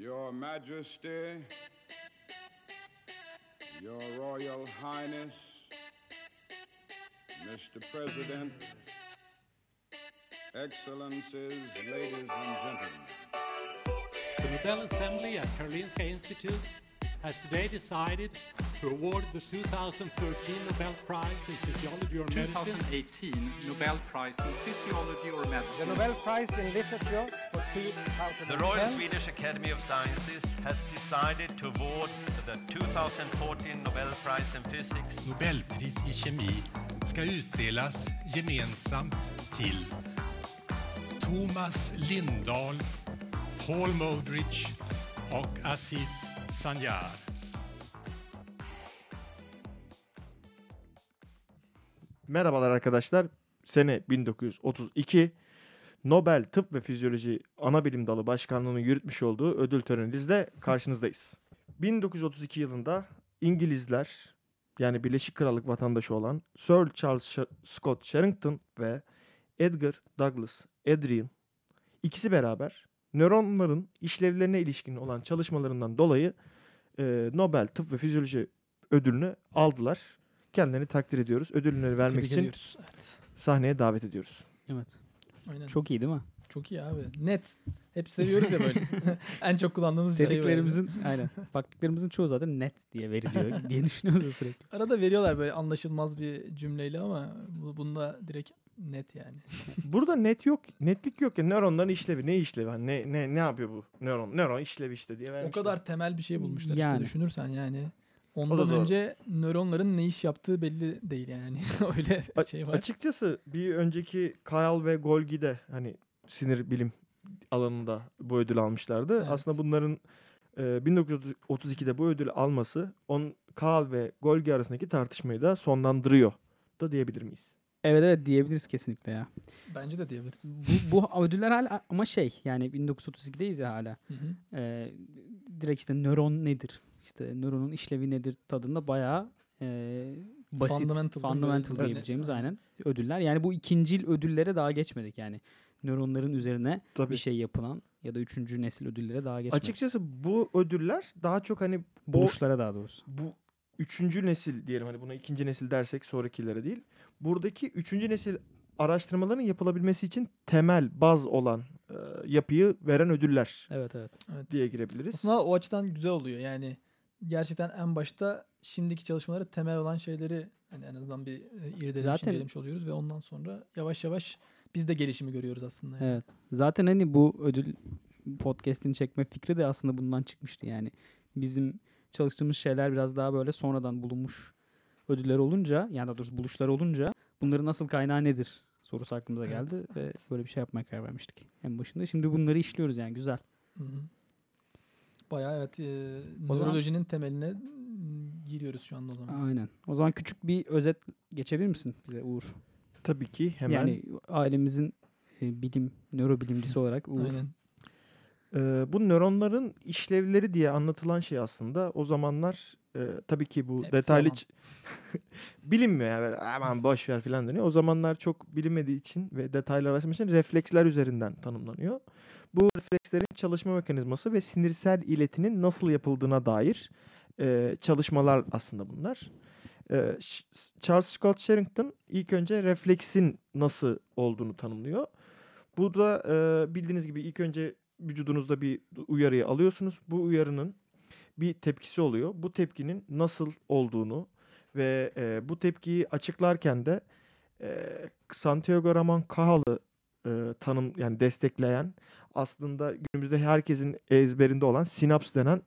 Your Majesty, Your Royal Highness, Mr. President, Excellencies, ladies and gentlemen. The Nobel Assembly at Karolinska Institute has today decided to award the 2013 Nobel Prize in Physiology or Medicine 2018 Nobel Prize in Physiology or The Medicine. Nobel Prize in Literature for 2010 The Royal Swedish Academy of Sciences has decided to award the 2014 Nobel Prize in Physics Nobelpris i kemi ska utdelas gemensamt till Thomas Lindahl, Paul Modrich och Aziz Sanjar. Merhabalar arkadaşlar. Sene 1932 Nobel Tıp ve Fizyoloji Anabilim Dalı Başkanlığı'nın yürütmüş olduğu ödül töreninizle karşınızdayız. 1932 yılında İngilizler yani Birleşik Krallık vatandaşı olan Sir Charles Scott Sherrington ve Edgar Douglas Adrian ikisi beraber nöronların işlevlerine ilişkin olan çalışmalarından dolayı e, Nobel Tıp ve Fizyoloji ödülünü aldılar. Kendilerini takdir ediyoruz. Ödülleri vermek Tebrik için ediyoruz. Evet. sahneye davet ediyoruz. Evet. Aynen. Çok, iyi değil mi? çok iyi abi. Net. Hep seviyoruz ya böyle. en çok kullandığımız bir şey. Dediklerimizin aynen. Baktıklarımızın çoğu zaten net diye veriliyor diye düşünüyoruz ya sürekli. Arada veriyorlar böyle anlaşılmaz bir cümleyle ama bu, bunda direkt net yani. Burada net yok, netlik yok ya. Nöronların işlevi, ne işlevi? Hani ne ne ne yapıyor bu nöron? Nöron işlevi işte diye o vermişler. kadar temel bir şey bulmuşlar Yani. işte düşünürsen yani. Da Ondan önce nöronların ne iş yaptığı belli değil yani. Öyle A- şey var. Açıkçası bir önceki Kyle ve Golgi'de hani sinir bilim alanında bu ödül almışlardı. Evet. Aslında bunların e, 1932'de bu ödülü alması on Kyle ve Golgi arasındaki tartışmayı da sonlandırıyor da diyebilir miyiz? Evet evet diyebiliriz kesinlikle ya. Bence de diyebiliriz. Bu, bu ödüller hala ama şey yani 1932'deyiz ya hala. Hı hı. Ee, direkt işte nöron nedir? İşte nöronun işlevi nedir tadında bayağı e, basit, Fundamental fundamental diyebileceğimiz aynen ödüller. Yani bu ikincil ödüllere daha geçmedik yani. Nöronların üzerine Tabii. bir şey yapılan ya da üçüncü nesil ödüllere daha geçmedik. Açıkçası bu ödüller daha çok hani o- Buluşlara daha doğrusu. bu üçüncü nesil diyelim hani buna ikinci nesil dersek sonrakilere değil. Buradaki üçüncü nesil araştırmaların yapılabilmesi için temel baz olan e, yapıyı veren ödüller Evet evet. Evet. diye girebiliriz. Aslında o açıdan güzel oluyor. Yani gerçekten en başta şimdiki çalışmaları temel olan şeyleri hani en azından bir e, irdelemiş, Zaten- incelemiş oluyoruz ve ondan sonra yavaş yavaş biz de gelişimi görüyoruz aslında. yani. Evet. Zaten hani bu ödül podcast'ini çekme fikri de aslında bundan çıkmıştı yani. Bizim çalıştığımız şeyler biraz daha böyle sonradan bulunmuş ödüller olunca yani daha doğrusu buluşlar olunca bunların asıl kaynağı nedir sorusu aklımıza Evet, geldi ve evet. böyle bir şey yapmaya karar vermiştik en başında. Şimdi bunları işliyoruz yani güzel. Hı hı. Bayağı evet e, O zaman- nörolojinin temeline giriyoruz şu anda o zaman. Aynen. O zaman küçük bir özet geçebilir misin bize Uğur? Tabii ki hemen Yani ailemizin e, bilim, nörobilimcisi olarak Uğur. Aynen. e, bu nöronların işlevleri diye anlatılan şey aslında o zamanlar e, tabii ki bu Hepsi detaylı ç- bilinmiyor yani böyle, aman boş ver falan deniyor. O zamanlar çok bilinmediği için ve detaylı araştırma için refleksler üzerinden tanımlanıyor. Bu reflekslerin çalışma mekanizması ve sinirsel iletinin nasıl yapıldığına dair e, çalışmalar aslında bunlar. E, Charles Scott Sherrington ilk önce refleksin nasıl olduğunu tanımlıyor. Bu da e, bildiğiniz gibi ilk önce vücudunuzda bir uyarıyı alıyorsunuz. Bu uyarının bir tepkisi oluyor. Bu tepkinin nasıl olduğunu ve e, bu tepkiyi açıklarken de e, Santiago Ramon Cajal'ı e, tanım yani destekleyen aslında günümüzde herkesin ezberinde olan sinaps denen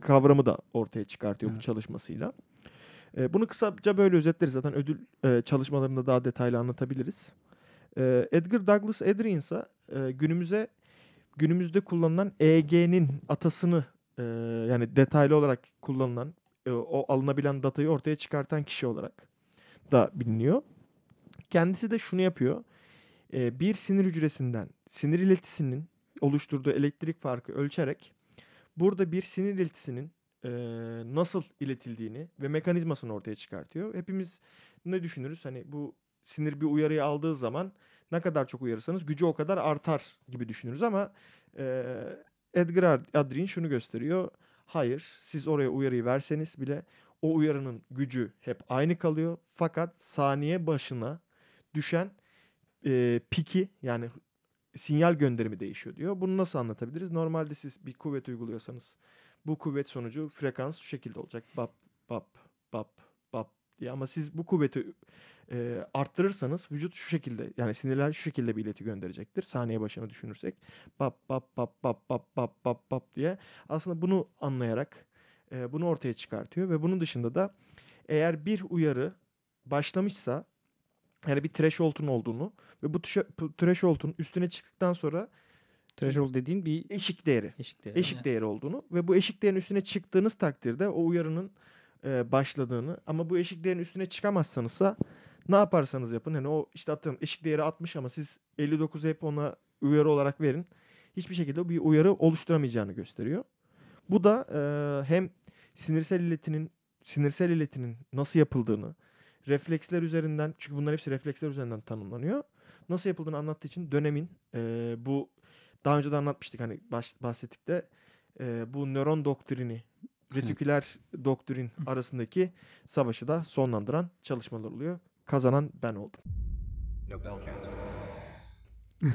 kavramı da ortaya çıkartıyor bu Evet. çalışmasıyla. E, bunu kısaca böyle özetleriz. Zaten ödül e, çalışmalarında daha detaylı anlatabiliriz. E, Edgar Douglas Adrian ise e, günümüze günümüzde kullanılan EEG'nin atasını e, yani detaylı olarak kullanılan e, o alınabilen datayı ortaya çıkartan kişi olarak da biliniyor. Kendisi de şunu yapıyor. E, bir sinir hücresinden sinir iletisinin oluşturduğu elektrik farkı ölçerek burada bir sinir iletisinin e, nasıl iletildiğini ve mekanizmasını ortaya çıkartıyor. Hepimiz ne düşünürüz? Hani bu sinir bir uyarıyı aldığı zaman ne kadar çok uyarırsanız gücü o kadar artar gibi düşünürüz ama e, Edgar Ad- Adrin şunu gösteriyor. Hayır siz oraya uyarıyı verseniz bile o uyarının gücü hep aynı kalıyor. Fakat saniye başına düşen e, piki yani sinyal gönderimi değişiyor diyor. Bunu nasıl anlatabiliriz? Normalde siz bir kuvvet uyguluyorsanız bu kuvvet sonucu frekans şu şekilde olacak. Bap bap bap bap diye ama siz bu kuvveti e, arttırırsanız vücut şu şekilde yani sinirler şu şekilde bir ileti gönderecektir. Saniye başına düşünürsek bap bap bap bap bap bap bap bap diye aslında bunu anlayarak e, bunu ortaya çıkartıyor ve bunun dışında da eğer bir uyarı başlamışsa yani bir threshold'un olduğunu ve bu threshold'un üstüne çıktıktan sonra Threshold dediğin bir eşik değeri eşik değeri. eşik değeri olduğunu ve bu eşik değerin üstüne çıktığınız takdirde o uyarının e, başladığını ama bu eşik değerin üstüne çıkamazsanızsa ne yaparsanız yapın hani o işte atıyorum eşik değeri 60 ama siz 59 hep ona uyarı olarak verin. Hiçbir şekilde bir uyarı oluşturamayacağını gösteriyor. Bu da e, hem sinirsel iletinin sinirsel iletinin nasıl yapıldığını, refleksler üzerinden çünkü bunlar hepsi refleksler üzerinden tanımlanıyor. Nasıl yapıldığını anlattığı için dönemin e, bu daha önce de anlatmıştık hani baş, bahsettik de e, bu nöron doktrini retiküler doktrin arasındaki savaşı da sonlandıran çalışmalar oluyor. Kazanan ben oldum.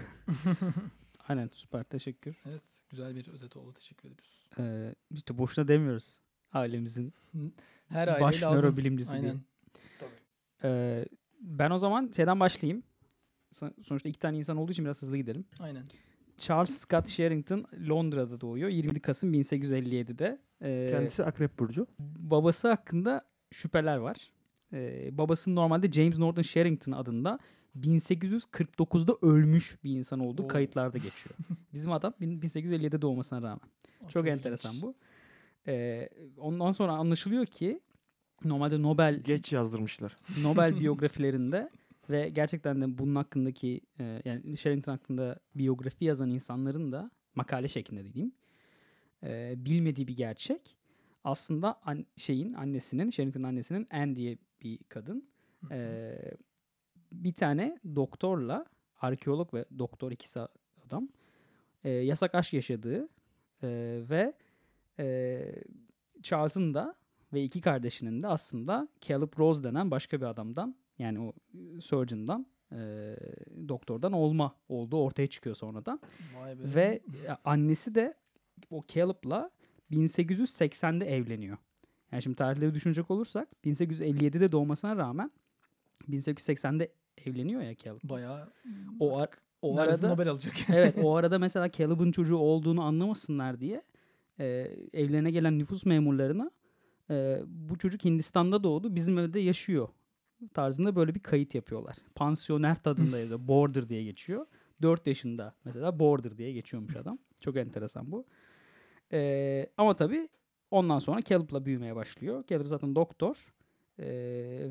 Aynen süper teşekkür. Evet güzel bir özet oldu. Teşekkür ediyoruz. Ee, işte boşuna demiyoruz ailemizin Her baş aile lazım. nörobilimcisi diye. Ee, ben o zaman şeyden başlayayım. Son- Sonuçta iki tane insan olduğu için biraz hızlı gidelim. Aynen. Charles Scott Sherrington Londra'da doğuyor. 27 Kasım 1857'de. Ee, Kendisi Akrep Burcu. babası hakkında şüpheler var. Ee, babasının normalde James Norton Sherrington adında 1849'da ölmüş bir insan olduğu Oo. kayıtlarda geçiyor. Bizim adam bin- 1857'de doğmasına rağmen. Çok, ilginç. enteresan bu. Ee, ondan sonra anlaşılıyor ki normalde Nobel Geç yazdırmışlar. Nobel biyografilerinde ve gerçekten de bunun hakkındaki e, yani Sherrington hakkında biyografi yazan insanların da makale şeklinde diyeyim e, bilmediği bir gerçek. Aslında an- şeyin annesinin Sherrington'ın annesinin Anne diye bir kadın e, bir tane doktorla arkeolog ve doktor ikisi adam e, yasak aşk yaşadığı e, ve e, Charles'ın da ve iki kardeşinin de aslında Caleb Rose denen başka bir adamdan yani o e, surgeon'dan e, doktordan olma olduğu ortaya çıkıyor sonradan. Ve annesi de o Caleb'la 1880'de evleniyor. Yani şimdi tarihleri düşünecek olursak 1857'de doğmasına rağmen 1880'de evleniyor ya Caleb. bayağı O, ar- o arada Nobel alacak. evet o arada mesela Caleb'ın çocuğu olduğunu anlamasınlar diye e, evlerine gelen nüfus memurlarına e, bu çocuk Hindistan'da doğdu bizim evde yaşıyor tarzında böyle bir kayıt yapıyorlar. Pansiyoner tadında yazıyor. Border diye geçiyor. 4 yaşında mesela Border diye geçiyormuş adam. Çok enteresan bu. E, ama tabii ondan sonra Caleb'la büyümeye başlıyor. Caleb zaten doktor. E,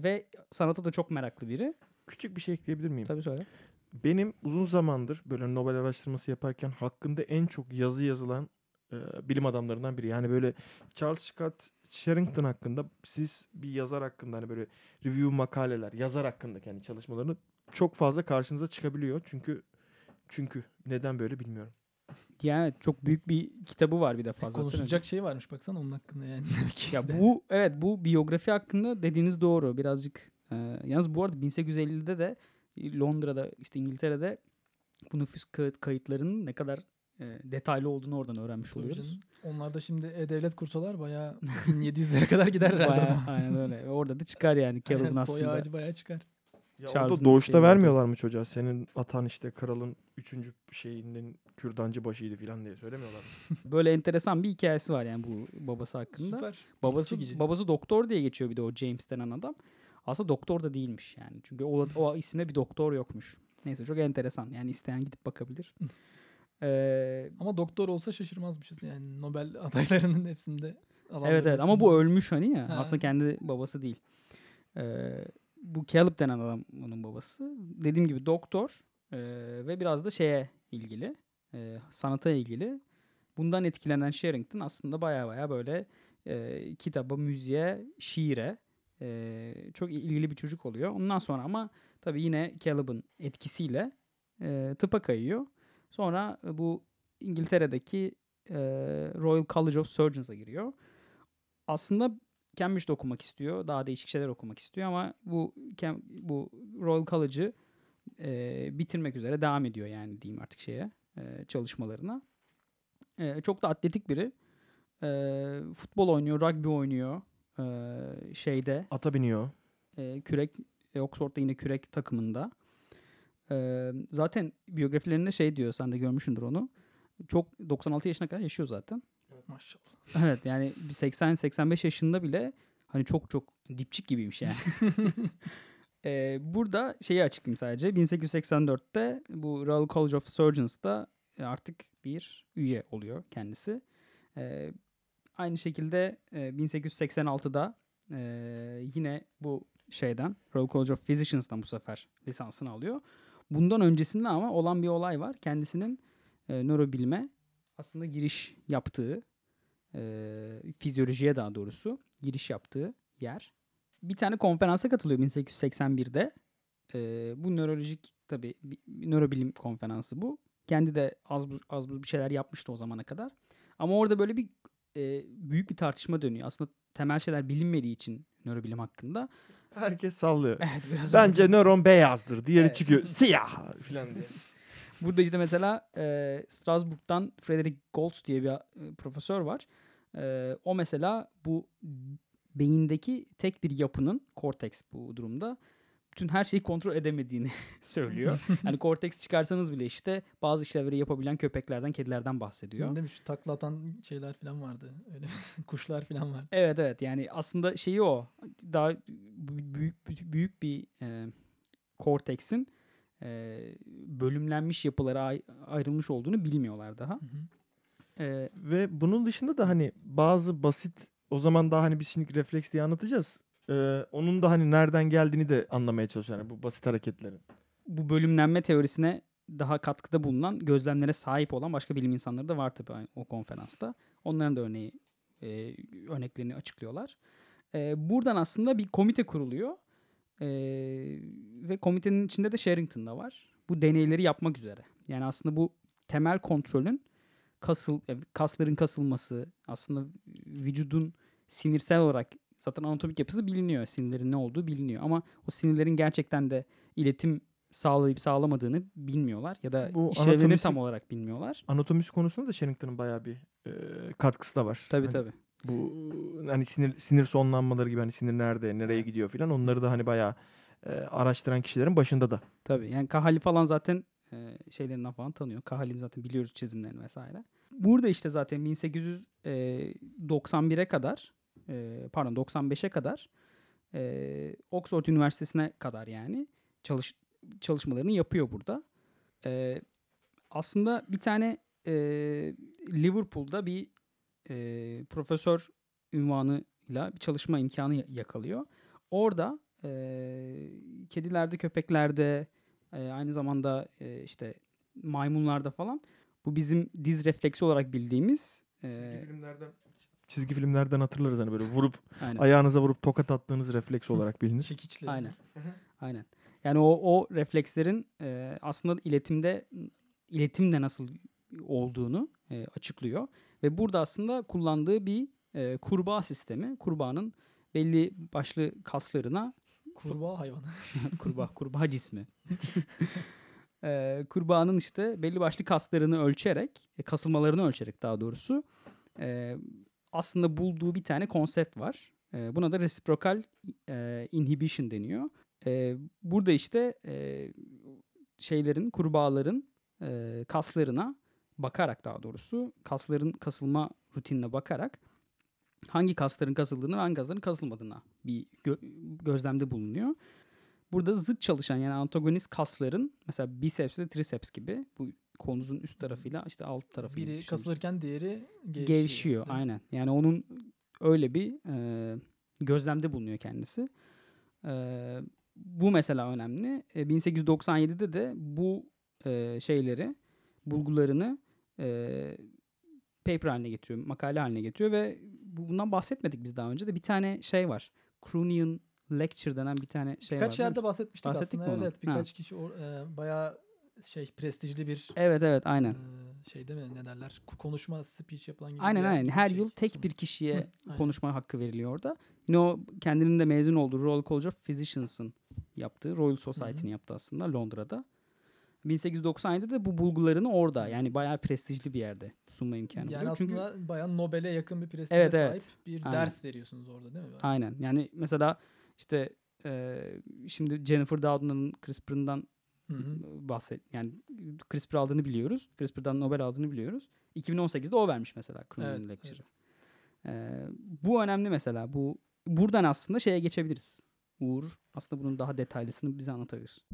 ve sanata da çok meraklı biri. Küçük bir şey ekleyebilir miyim? Tabii söyle. Benim uzun zamandır böyle Nobel araştırması yaparken hakkında en çok yazı yazılan e, bilim adamlarından biri. Yani böyle Charles Scott Sherrington hakkında siz bir yazar hakkında hani böyle review makaleler, yazar hakkında kendi çalışmalarını çok fazla karşınıza çıkabiliyor. Çünkü çünkü neden böyle bilmiyorum. Yani çok büyük bir kitabı var bir de fazla. Konuşulacak şey varmış baksana onun hakkında yani. Ya bu evet bu biyografi hakkında dediğiniz doğru birazcık. E, yalnız bu arada 1850'de de Londra'da işte İngiltere'de bu nüfus kayıt, kayıtlarının ne kadar e, detaylı olduğunu oradan öğrenmiş Tabii oluyoruz. canım. Onlar da şimdi e-devlet kursalar bayağı 1700'lere kadar gider herhalde. Bayağı, zaman. aynen öyle. Orada da çıkar yani Caleb'ın Aynen, Soy aslında. ağacı bayağı çıkar. Ya orada doğuşta şeyi vermiyorlar mı çocuğa? Senin atan işte kralın üçüncü şeyinin kürdancı başıydı falan diye söylemiyorlar mı? Böyle enteresan bir hikayesi var yani bu babası hakkında. Süper. Babası çekici. babası doktor diye geçiyor bir de o James denen adam. Aslında doktor da değilmiş yani. Çünkü o, o isimde bir doktor yokmuş. Neyse çok enteresan. Yani isteyen gidip bakabilir. Ee, Ama doktor olsa şaşırmazmışız yani Nobel adaylarının hepsinde. evet evet ama bu ölmüş hani ya. Ha. Aslında kendi babası değil. Ee, bu Caleb denen adam onun babası. Dediğim gibi doktor ee, ve biraz da şeye ilgili. ee, sanata ilgili. Bundan etkilenen Sherrington aslında baya baya böyle ee, kitaba, müziğe, şiire ee, çok ilgili bir çocuk oluyor. Ondan sonra ama tabii yine Caleb'ın etkisiyle ee, tıpa kayıyor. Sonra bu İngiltere'deki e, Royal College of Surgeons'a giriyor. Aslında Cambridge'de okumak istiyor. Daha değişik şeyler okumak istiyor ama bu bu Royal College'ı e, bitirmek üzere devam ediyor yani diyeyim artık şeye e, çalışmalarına. E, çok da atletik biri. E, futbol oynuyor, rugby oynuyor. E, şeyde Ata biniyor. e, kürek e, Oxford'da yine kürek takımında. Zaten biyografilerinde şey diyor sen de görmüşsündür onu. Çok 96 yaşına kadar yaşıyor zaten. Maşallah. Evet yani bir 80-85 yaşında bile hani çok çok dipçik gibiymiş yani. Ee, burada şeyi açıklayayım sadece. 1884'te bu Royal College of Surgeons'ta e, artık bir üye oluyor kendisi. Ee, aynı şekilde e, 1886'da e, yine bu şeyden Royal College of Physicians'dan bu sefer lisansını alıyor. Bundan öncesinde ama olan bir olay var. Kendisinin e, nörobilime aslında giriş yaptığı e, fizyolojiye daha doğrusu giriş yaptığı yer. Bir tane konferansa katılıyor 1881'de. E, bu nörolojik tabii nörobilim konferansı bu. Kendi de az buz, az buz bir şeyler yapmıştı o zamana kadar. Ama orada böyle bir e, büyük bir tartışma dönüyor. Aslında temel şeyler bilinmediği için nörobilim hakkında. Herkes sallıyor. Evet, biraz Bence nöron beyazdır. Diğeri Evet. çıkıyor. Siyah falan diye. Burada işte mesela e, Strasbourg'dan Frederick Goltz diye bir e, profesör var. E, o mesela bu beyindeki tek bir yapının, korteks bu durumda, bütün her şeyi kontrol edemediğini söylüyor. hani korteks çıkarsanız bile işte bazı işlevleri yapabilen köpeklerden, kedilerden bahsediyor. Değil mi? Şu takla atan şeyler falan vardı. Öyle kuşlar falan vardı. Evet evet yani aslında şeyi o. Daha bü- büyük büyük bir e, korteksin e, bölümlenmiş yapılara ay- ayrılmış olduğunu bilmiyorlar daha. E, Ve bunun dışında da hani bazı basit o zaman daha hani biz şimdi refleks diye anlatacağız. Ee, onun da hani nereden geldiğini de anlamaya çalışıyor. Yani bu basit hareketlerin. bu bölümlenme teorisine daha katkıda bulunan gözlemlere sahip olan başka bilim insanları da var tabii o konferansta. Onların da örneği e, örneklerini açıklıyorlar. E, buradan aslında bir komite kuruluyor. E, ve komitenin içinde de Sherrington da var. Bu deneyleri yapmak üzere. Yani aslında bu temel kontrolün kasıl e, kasların kasılması, aslında vücudun sinirsel olarak zaten anatomik yapısı biliniyor. Sinirlerin ne olduğu biliniyor ama o sinirlerin gerçekten de iletim sağlayıp sağlamadığını bilmiyorlar ya da Bu anatomisi- tam olarak bilmiyorlar. Anatomisi konusunda da Sherrington'ın bayağı bir e, katkısı da var. Tabii Hani tabii. Bu hani sinir sinir sonlanmaları gibi hani sinir nerede, nereye gidiyor filan onları da hani bayağı e, araştıran kişilerin başında da. Tabii yani Kahali falan zaten e, şeylerinden falan tanıyor. Kahali zaten biliyoruz çizimlerini vesaire. Burada işte zaten 1891'e kadar e, pardon 95'e kadar e, Oxford Üniversitesi'ne kadar yani çalış çalışmalarını yapıyor burada. E, aslında bir tane e, Liverpool'da bir e, profesör ünvanıyla bir çalışma imkanı ya- yakalıyor. Orada e, kedilerde, köpeklerde, e, aynı zamanda e, işte maymunlarda falan bu bizim diz refleksi olarak bildiğimiz e, Çizgi filmlerden çizgi filmlerden hatırlarız hani böyle vurup Aynen. ayağınıza vurup tokat attığınız refleks olarak bilinir. Çekiçle. Aynen. Aynen. Yani o o reflekslerin e, aslında iletimde iletimde nasıl olduğunu e, açıklıyor ve burada aslında kullandığı bir e, kurbağa sistemi. Kurbağanın belli başlı kaslarına Kurbağa hayvanı. kurbağa kurbağa cismi. e, kurbağanın işte belli başlı kaslarını ölçerek, e, kasılmalarını ölçerek daha doğrusu e, aslında bulduğu bir tane konsept var. E, buna da reciprocal e, inhibition deniyor. E, burada işte e, şeylerin, kurbağaların e, kaslarına bakarak daha doğrusu kasların kasılma rutinine bakarak hangi kasların kasıldığını ve hangi kasların kasılmadığına bir gö- gözlemde bulunuyor. Burada zıt çalışan yani antagonist kasların mesela biceps ve triceps gibi bu kolunuzun üst tarafıyla işte alt tarafı Biri kasılırken diğeri gevşiyor. gevşiyor. Aynen. Yani onun öyle bir e, gözlemde bulunuyor kendisi. E, bu mesela önemli. E, 1897'de de bu e, şeyleri, bulgularını e, paper haline getiriyor, makale haline getiriyor ve bu- bundan bahsetmedik biz daha önce de bir tane şey var. Croonian Lecture denen bir tane şey var. Birkaç değil mi? yerde bahsetmiştik Bahsettik aslında. mi Evet, evet birkaç kişi or- e, bayağı şey prestijli bir Evet evet aynen. e, şey değil mi ne derler konuşma speech yapılan gibi. Aynen aynen. Her şey yıl tek bir kişiye Hı, aynen. konuşma hakkı veriliyor orada. Yine o kendinin de mezun olduğu Royal College of Physicians'ın yaptığı, Royal Society'nin yaptığı aslında Londra'da. 1897'de de bu bulgularını orada yani bayağı prestijli bir yerde sunma imkanı Yani buluyor. Çünkü aslında bayağı Nobel'e yakın bir prestije Evet, evet. sahip bir Aynen. ders veriyorsunuz orada değil mi? Aynen. Yani mesela işte e, şimdi Jennifer Doudna'nın CRISPR'ından Hı bahset yani CRISPR aldığını biliyoruz. CRISPR'dan Nobel aldığını biliyoruz. 2018'de o vermiş mesela Cronin Evet, Lecture'ı. E, bu önemli mesela. Bu buradan aslında şeye geçebiliriz. Uğur aslında bunun daha detaylısını bize anlatabilir.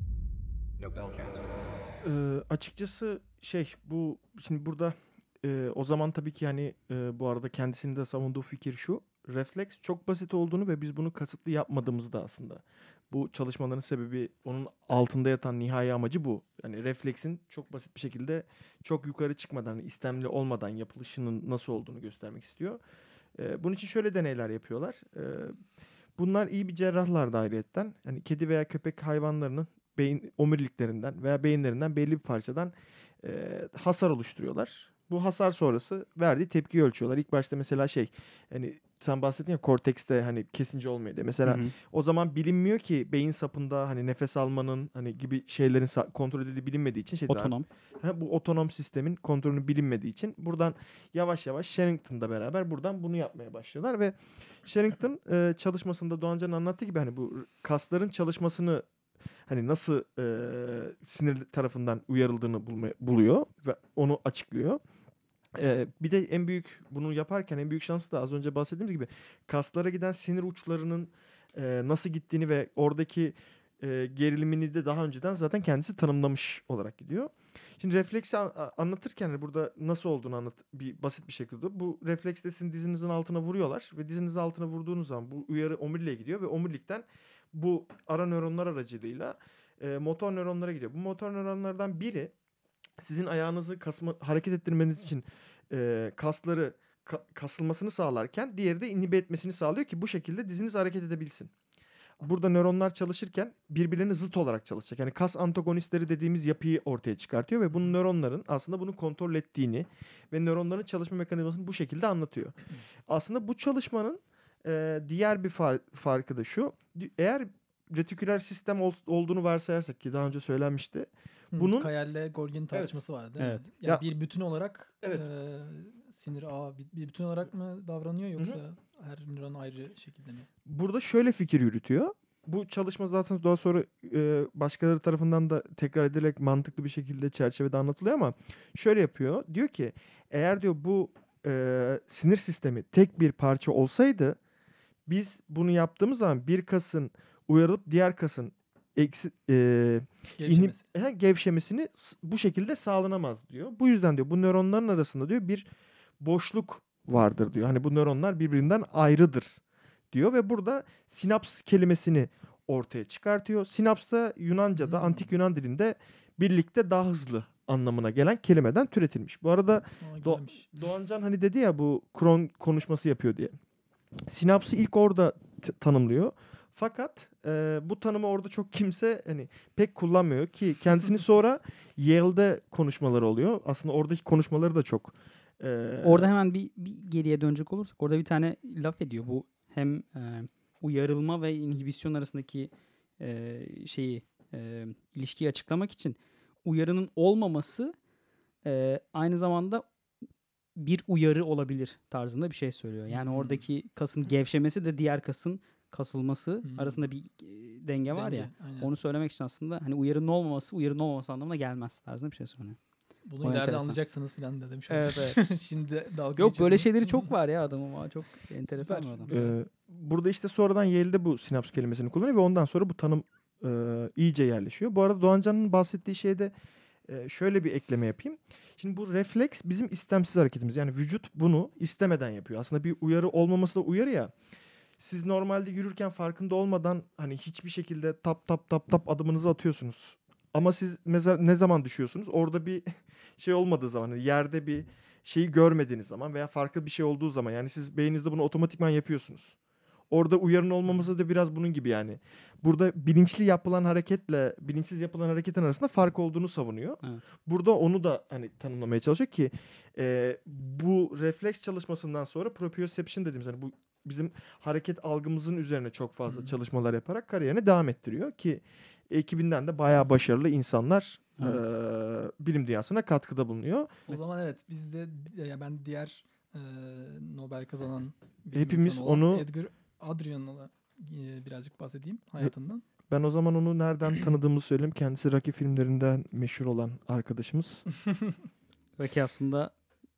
Ee, açıkçası şey bu şimdi burada e, o zaman tabii ki yani e, bu arada kendisinin de savunduğu fikir şu. Refleks çok basit olduğunu ve biz bunu kasıtlı yapmadığımızı da aslında. Bu çalışmaların sebebi onun altında yatan nihai amacı bu. Yani refleksin çok basit bir şekilde çok yukarı çıkmadan, istemli olmadan yapılışının nasıl olduğunu göstermek istiyor. Ee, bunun için şöyle deneyler yapıyorlar. Ee, bunlar iyi bir cerrahlar da. Yani kedi veya köpek hayvanlarının beyin omuriliklerinden veya beyinlerinden belli bir parçadan e, hasar oluşturuyorlar. Bu hasar sonrası verdiği tepkiyi ölçüyorlar. İlk başta mesela şey hani sen bahsettin ya kortekste hani kesince olmuyor diye. Mesela Hı hı. o zaman bilinmiyor ki beyin sapında hani nefes almanın hani gibi şeylerin kontrol edildiği bilinmediği için şey Otonom. Ha, bu otonom sistemin kontrolünü bilinmediği için buradan yavaş yavaş Sherrington'da beraber buradan bunu yapmaya başlıyorlar ve Sherrington e, çalışmasında Doğancan'ın anlattığı gibi hani bu kasların çalışmasını hani nasıl e, sinir tarafından uyarıldığını bulma- buluyor ve onu açıklıyor. E, bir de en büyük bunu yaparken en büyük şansı da az önce bahsettiğimiz gibi kaslara giden sinir uçlarının e, nasıl gittiğini ve oradaki e, gerilimini de daha önceden zaten kendisi tanımlamış olarak gidiyor. Şimdi refleksi an- anlatırken de burada nasıl olduğunu anlat bir basit bir şekilde. Bu refleks de sizin dizinizin altına vuruyorlar ve dizinizin altına vurduğunuz zaman bu uyarı omuriliğe gidiyor ve omurilikten bu ara nöronlar aracılığıyla e, motor nöronlara gidiyor. Bu motor nöronlardan biri sizin ayağınızı kasma, hareket ettirmeniz için e, kasları ka- kasılmasını sağlarken diğeri de inhibe etmesini sağlıyor ki bu şekilde diziniz hareket edebilsin. Burada nöronlar çalışırken birbirlerine zıt olarak çalışacak. Yani kas antagonistleri dediğimiz yapıyı ortaya çıkartıyor ve bunun nöronların aslında bunu kontrol ettiğini ve nöronların çalışma mekanizmasını bu şekilde anlatıyor. Aslında bu çalışmanın e, diğer bir far- farkı da şu. Eğer retiküler sistem ol- olduğunu varsayarsak ki daha önce söylenmişti. Bunun- Kayer'le Golgi'nin tartışması vardı değil Evet. mi? Yani Ya- bir bütün olarak Evet. e, sinir ağı bir, bir bütün olarak mı davranıyor yoksa her nöron ayrı şekilde mi? burada şöyle fikir yürütüyor. Bu çalışma zaten daha sonra e, başkaları tarafından da tekrar edilerek mantıklı bir şekilde çerçevede anlatılıyor ama şöyle yapıyor. Diyor ki eğer diyor bu e, sinir sistemi tek bir parça olsaydı biz bunu yaptığımız zaman bir kasın uyarılıp diğer kasın eksi, e, Gevşemesi. He, gevşemesini bu şekilde sağlanamaz diyor. Bu yüzden diyor bu nöronların arasında diyor bir boşluk vardır diyor. Hani bu nöronlar birbirinden ayrıdır diyor ve burada sinaps kelimesini ortaya çıkartıyor. Sinaps da Yunanca'da, Hmm. antik Yunan dilinde birlikte daha hızlı anlamına gelen kelimeden türetilmiş. Bu arada Aa, Do-. Doğancan hani dedi ya bu kron konuşması yapıyor diye. Sinapsı ilk orada tanımlıyor. Fakat e, bu tanımı orada çok kimse hani pek kullanmıyor ki kendisini sonra Yale'de konuşmaları oluyor. Aslında oradaki konuşmaları da çok e, Orada hemen bir, bir geriye dönecek olursak orada bir tane laf ediyor. Bu hem e, uyarılma ve inhibisyon arasındaki e, şeyi e, ilişkiyi açıklamak için uyarının olmaması e, aynı zamanda bir uyarı olabilir tarzında bir şey söylüyor. Yani oradaki kasın gevşemesi de diğer kasın kasılması Hmm. arasında bir e, denge var ya. Denge, aynen. Onu söylemek için aslında hani uyarının olmaması uyarının olmaması anlamına gelmez tarzında bir şey söylüyor. Bunu o ileride enteresan. anlayacaksınız falan da demiş. Evet, evet. Şimdi dalga Yok böyle şeyleri çok var ya adamın. Aa, Çok enteresan Süper. bir adam. Ee, burada işte sonradan Yale'de bu sinaps kelimesini kullanıyor ve ondan sonra bu tanım e, iyice yerleşiyor. Bu arada Doğancan'ın bahsettiği şeyde e, şöyle bir ekleme yapayım. Şimdi bu refleks bizim istemsiz hareketimiz. Yani vücut bunu istemeden yapıyor. Aslında bir uyarı olmaması da uyarı ya. Siz normalde yürürken farkında olmadan hani hiçbir şekilde tap tap tap tap adımınızı atıyorsunuz. Ama siz mezar ne zaman düşüyorsunuz? Orada bir şey olmadığı zaman hani yerde bir şeyi görmediğiniz zaman veya farklı bir şey olduğu zaman yani siz beyninizde bunu otomatikman yapıyorsunuz. Orada uyarın olmaması da biraz bunun gibi yani. Burada bilinçli yapılan hareketle bilinçsiz yapılan hareketin arasında fark olduğunu savunuyor. Evet. Burada onu da hani tanımlamaya çalışıyor ki e, bu refleks çalışmasından sonra proprioception dediğimiz hani bu bizim hareket algımızın üzerine çok fazla çalışmalar yaparak kariyerine devam ettiriyor ki ekibinden de bayağı başarılı insanlar Evet. e, bilim dünyasına katkıda bulunuyor. O zaman evet biz de ya ben diğer e, Nobel kazanan bilim Hepimiz onu- Edgar Adrian'la e, birazcık bahsedeyim hayatından. Ben o zaman onu nereden tanıdığımızı söyleyeyim. Kendisi Rocky filmlerinden meşhur olan arkadaşımız. Rocky aslında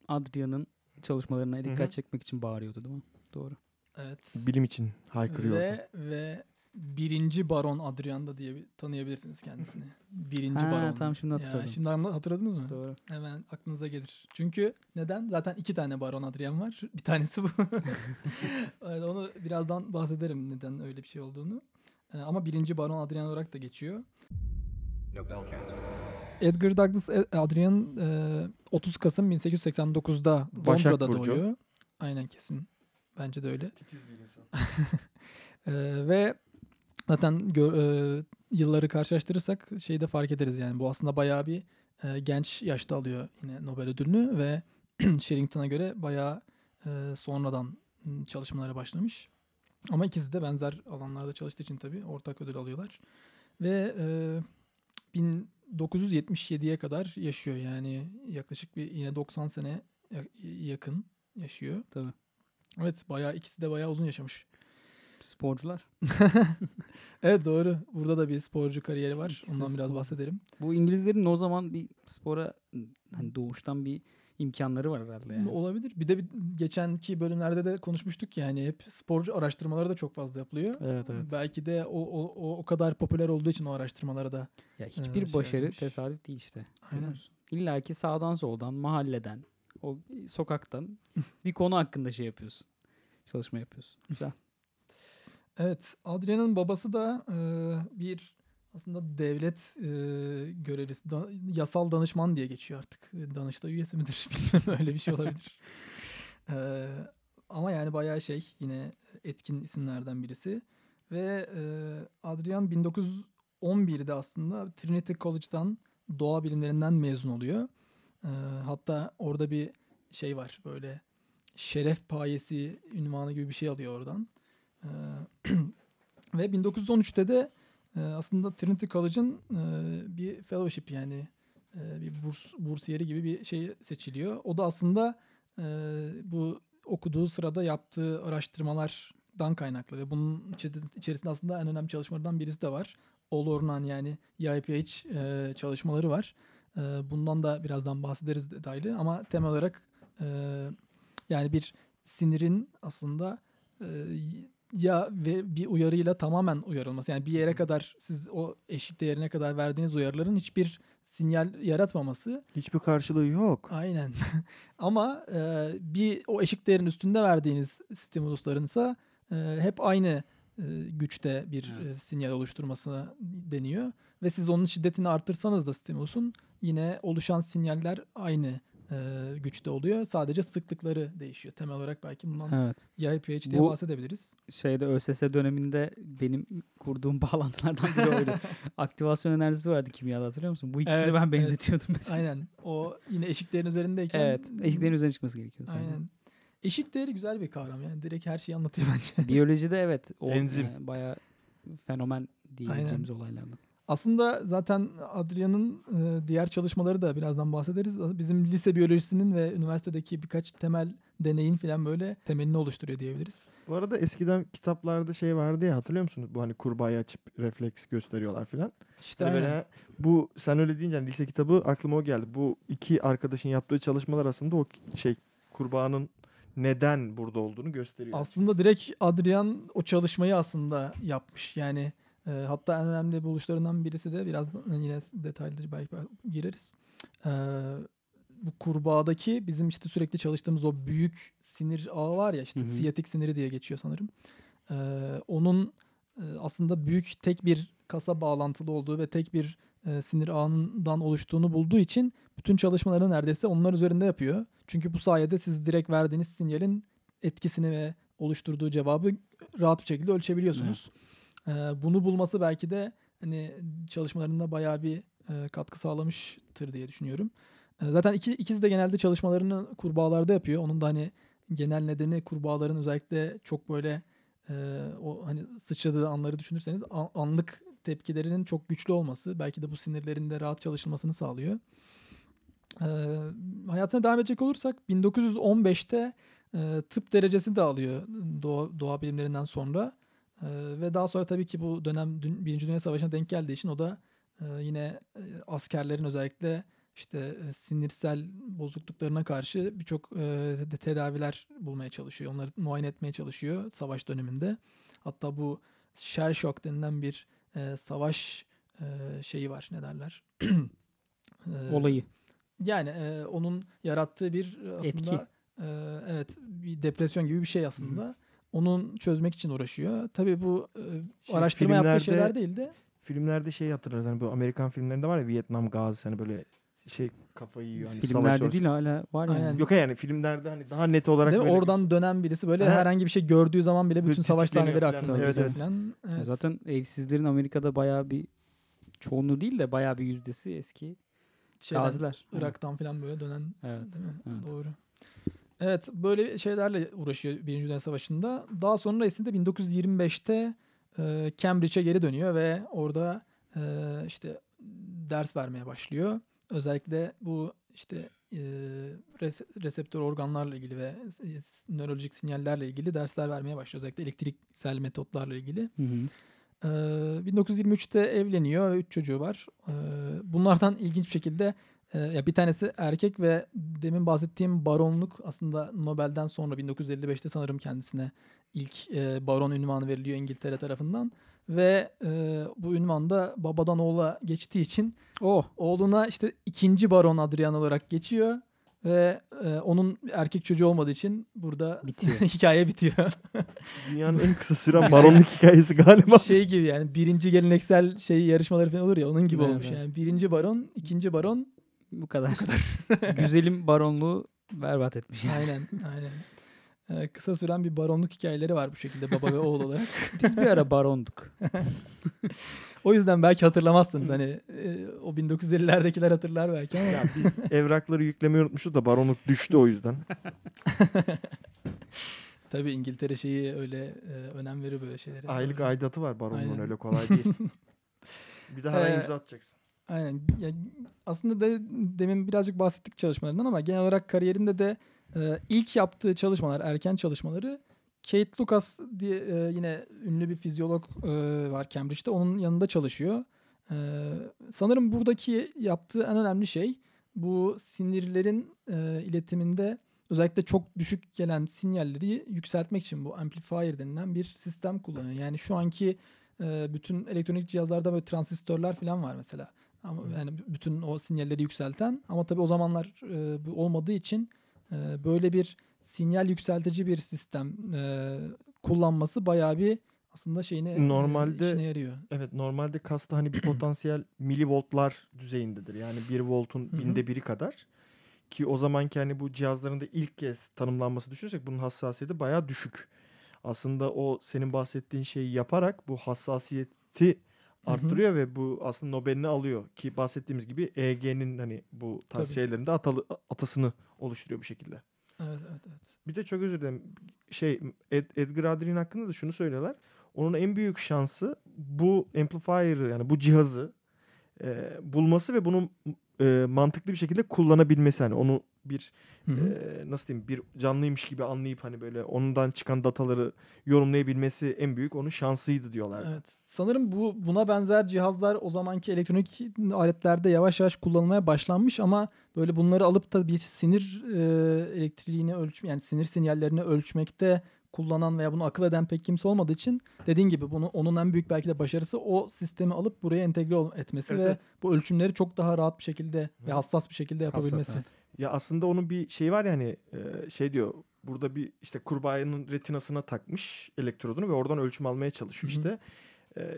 Adrian'ın çalışmalarına dikkat çekmek için bağırıyordu değil mi? Doğru. Evet. Bilim için haykırıyordu. Ve ve birinci Baron Adrian da diye bir- tanıyabilirsiniz kendisini. Birinci Ha, Baron. tamam, şimdi Ya, hatırladım. şimdi anla- hatırladınız mı? Doğru. Hemen aklınıza gelir. Çünkü neden? Zaten iki tane Baron Adrian var. Bir tanesi bu. Evet, Onu birazdan bahsederim neden öyle bir şey olduğunu. Ee, Ama birinci Baron Adrian olarak da geçiyor. Edgar Douglas E- Adrian e, 30 Kasım 1889'da Başak Londra'da Burcu. doğuyor. Aynen kesin. Bence de öyle. Titiz bir insan. Ee, ve zaten gö- e, yılları karşılaştırırsak şeyi de fark ederiz yani bu aslında bayağı bir e, genç yaşta alıyor yine Nobel ödülünü ve Sherrington'a göre bayağı e, sonradan çalışmalara başlamış. Ama ikisi de benzer alanlarda çalıştığı için tabii ortak ödül alıyorlar. Ve e, 1977'ye kadar yaşıyor yani yaklaşık bir yine 90 sene ya- yakın yaşıyor. Tabii. Evet bayağı ikisi de bayağı uzun yaşamış. Sporcular. Evet doğru. Burada da bir sporcu kariyeri var. İkisi Ondan biraz spor. bahsederim. Bu İngilizlerin o zaman bir spora hani doğuştan bir imkanları var herhalde yani. Olabilir. Bir de bir, geçenki bölümlerde de konuşmuştuk yani hep spor araştırmaları da çok fazla yapılıyor. Evet evet. Belki de o, o, o, kadar popüler olduğu için o araştırmalara da Ya hiçbir şey başarı yapmış. tesadüf değil işte. Aynen. İlla ki sağdan soldan, mahalleden, o sokaktan bir konu hakkında şey yapıyorsun. Çalışma yapıyorsun. Güzel. Evet, Adrian'ın babası da e, bir aslında devlet e, görevlisi, da- yasal danışman diye geçiyor artık. E, Danıştay üyesi midir bilmiyorum öyle bir şey olabilir. E, ama yani bayağı şey yine etkin isimlerden birisi. Ve e, Adrian 1911'de aslında Trinity College'dan doğa bilimlerinden mezun oluyor. E, hatta orada bir şey var böyle şeref payesi ünvanı gibi bir şey alıyor oradan. Ee, ve 1913'te de e, aslında Trinity College'ın e, bir fellowship yani e, bir burs bursiyeri gibi bir şey seçiliyor. O da aslında bu okuduğu sırada yaptığı araştırmalardan kaynaklı ve bunun içerisinde aslında en önemli çalışmalardan birisi de var. All yani EIPH e, çalışmaları var. E, bundan da birazdan bahsederiz detaylı ama temel olarak e, yani bir sinirin aslında e, ya ve bir uyarıyla tamamen uyarılması. Yani bir yere kadar siz o eşik değerine kadar verdiğiniz uyarıların hiçbir sinyal yaratmaması. Hiçbir karşılığı yok. Aynen. Ama e, bir o eşik değerin üstünde verdiğiniz stimulusların ise e, hep aynı güçte bir Evet. e, sinyal oluşturmasına deniyor. Ve siz onun şiddetini artırsanız da stimulusun yine oluşan sinyaller aynı e, güçte oluyor. Sadece sıklıkları değişiyor. Temel olarak belki bundan Evet. yay pH diye Bu- bahsedebiliriz. Şeyde ÖSS döneminde benim kurduğum bağlantılardan biri oydu. Aktivasyon enerjisi vardı kimyada hatırlıyor musun? Bu ikisini Evet, ben evet. benzetiyordum mesela. Aynen. O yine eşiklerin üzerindeyken. Evet. Eşiklerin üzerine çıkması gerekiyor. sadece. Aynen. Eşik değeri güzel bir kavram yani. Direkt her şeyi anlatıyor bence. Biyolojide evet. O Enzim. e, bayağı fenomen diyebileceğimiz olaylardan. Aslında zaten Adrian'ın e, diğer çalışmaları da birazdan bahsederiz. Bizim lise biyolojisinin ve üniversitedeki birkaç temel deneyin falan böyle temelini oluşturuyor diyebiliriz. Bu arada eskiden kitaplarda şey vardı ya hatırlıyor musunuz? Bu hani kurbağayı açıp refleks gösteriyorlar filan. İşte Hani böyle bu sen öyle deyince hani lise kitabı aklıma o geldi. Bu iki arkadaşın yaptığı çalışmalar aslında o şey kurbağanın neden burada olduğunu gösteriyor. Aslında direkt Adrian o çalışmayı aslında yapmış. Yani e, hatta en önemli buluşlarından birisi de biraz yine detaylıca belki gireriz. E, bu kurbağadaki bizim işte sürekli çalıştığımız o büyük sinir ağı var ya işte siyatik siniri diye geçiyor sanırım. E, onun e, aslında büyük tek bir kasa bağlantılı olduğu ve tek bir e, sinir ağından oluştuğunu bulduğu için bütün çalışmalarını neredeyse onlar üzerinde yapıyor. Çünkü bu sayede siz direkt verdiğiniz sinyalin etkisini ve oluşturduğu cevabı rahat bir şekilde ölçebiliyorsunuz. Ee, bunu bulması belki de hani çalışmalarında bayağı bir e, katkı sağlamıştır diye düşünüyorum. Ee, zaten iki, ikisi de genelde çalışmalarını kurbağalarda yapıyor. Onun da hani genel nedeni kurbağaların özellikle çok böyle e, o hani sıçradığı anları düşünürseniz an- anlık tepkilerinin çok güçlü olması belki de bu sinirlerin de rahat çalışılmasını sağlıyor. Ee, hayatına devam edecek olursak 1915'te e, tıp derecesi de alıyor doğa, doğa bilimlerinden sonra. Ee, ve daha sonra tabii ki bu dönem dün- Birinci Dünya Savaşı'na denk geldiği için o da e, yine e, askerlerin özellikle işte e, sinirsel bozukluklarına karşı birçok e, tedaviler bulmaya çalışıyor. Onları muayene etmeye çalışıyor savaş döneminde. Hatta bu shell shock denilen bir e, savaş e, şeyi var ne derler? E, Olayı. Yani e, onun yarattığı bir aslında Etki. e, evet bir depresyon gibi bir şey aslında. Onun çözmek için uğraşıyor. Tabii bu e, Şey, araştırma yaptığı şeyler değil de Filmlerde şey hatırlarız hani bu Amerikan filmlerinde var ya Vietnam gazisi hani böyle şey kafayı yiyor. Hani savaş Filmlerde değil hala var yani. Aynen. Yok yani filmlerde hani daha net olarak Değil böyle oradan dönen birisi böyle Ha. herhangi bir şey gördüğü zaman bile bütün savaş sahneleri aklına Evet, geliyor evet. falan. Evet. Zaten evsizlerin Amerika'da bayağı bir çoğunluğu değil de bayağı bir yüzdesi eski Şeyden, gaziler. Irak'tan falan böyle dönen Evet. Evet. Doğru. Evet böyle şeylerle uğraşıyor Birinci Dünya Savaşı'nda. Daha sonra ise 1925'te e, Cambridge'e geri dönüyor ve orada e, işte ders vermeye başlıyor. Özellikle bu işte e, res- reseptör organlarla ilgili ve nörolojik sinyallerle ilgili dersler vermeye başlıyor. Özellikle elektriksel metotlarla ilgili. Hı hı. Ee, 1923'te evleniyor ve 3 çocuğu var. Ee, bunlardan ilginç bir şekilde e, ya bir tanesi erkek ve demin bahsettiğim baronluk aslında Nobel'den sonra 1955'te sanırım kendisine ilk e, baron ünvanı veriliyor İngiltere tarafından ve e, bu ünvan da babadan oğula geçtiği için Oh. oğluna işte ikinci baron Adrian olarak geçiyor ve e, onun erkek çocuğu olmadığı için burada Bitiyor. hikaye bitiyor. dünyanın en kısa süren baronluk hikayesi galiba. şey gibi yani birinci geleneksel şey yarışmaları falan olur ya onun gibi Evet, olmuş evet. yani. Birinci baron, ikinci baron. Bu kadar. Güzelim baronluğu berbat etmiş. yani. Aynen, aynen. Ee, kısa süren bir baronluk hikayeleri var bu şekilde baba ve oğul olarak. Biz bir ara baronduk. O yüzden belki hatırlamazsınız hani e, o 1950'lerdekiler hatırlar belki ama. ya biz evrakları yüklemeyi unutmuşuz da baronluk düştü o yüzden. Tabii İngiltere şeyi öyle e, önem verir böyle şeylere. Aylık aidatı var baronluğun öyle kolay değil. Bir de ay Ee, imza atacaksın. Aynen. Ya, aslında da demin birazcık bahsettik çalışmalarından ama genel olarak kariyerinde de e, ilk yaptığı çalışmalar, erken çalışmaları Kate Lucas diye e, yine ünlü bir fizyolog e, var Cambridge'de. Onun yanında çalışıyor. E, sanırım buradaki yaptığı en önemli şey bu sinirlerin e, iletiminde özellikle çok düşük gelen sinyalleri yükseltmek için bu amplifier denilen bir sistem kullanıyor. Yani şu anki e, bütün elektronik cihazlarda böyle transistörler falan var mesela. Ama yani bütün o sinyalleri yükselten ama tabii o zamanlar e, bu olmadığı için e, böyle bir sinyal yükseltici bir sistem e, kullanması bayağı bir aslında şeyine e, Normalde- işine yarıyor. Evet normalde kasta hani bir potansiyel milivoltlar düzeyindedir. Yani bir voltun Hı hı. binde biri kadar. Ki o zamanki hani bu cihazların da ilk kez tanımlanması düşünürsek bunun hassasiyeti bayağı düşük. Aslında o senin bahsettiğin şeyi yaparak bu hassasiyeti Arttırıyor ve bu aslında Nobel'ini alıyor. Ki bahsettiğimiz gibi EEG'nin hani bu tarz Tabii. şeylerinde atalı, atasını oluşturuyor bu şekilde. Evet, evet, evet. Bir de çok özür dilerim. Şey Ed- Edgar Adrin hakkında da şunu söylüyorlar. Onun en büyük şansı bu amplifier'ı yani bu cihazı e, bulması ve bunu e, mantıklı bir şekilde kullanabilmesi. Hani onu bir Hı hı. e, nasıl diyeyim bir canlıymış gibi anlayıp hani böyle ondan çıkan dataları yorumlayabilmesi en büyük onun şansıydı diyorlar. Evet. Sanırım bu buna benzer cihazlar o zamanki elektronik aletlerde yavaş yavaş kullanılmaya başlanmış ama böyle bunları alıp da bir sinir e, elektriğini ölç yani sinir sinyallerini ölçmekte kullanan veya bunu akıl eden pek kimse olmadığı için dediğin gibi bunu onun en büyük belki de başarısı o sistemi alıp buraya entegre etmesi Evet, ve evet. bu ölçümleri çok daha rahat bir şekilde ve Hı. hassas bir şekilde yapabilmesi. evet. Ya aslında onun bir şey var ya hani şey diyor burada bir işte kurbağanın retinasına takmış elektrodunu ve oradan ölçüm almaya çalışıyor Hı hı. işte.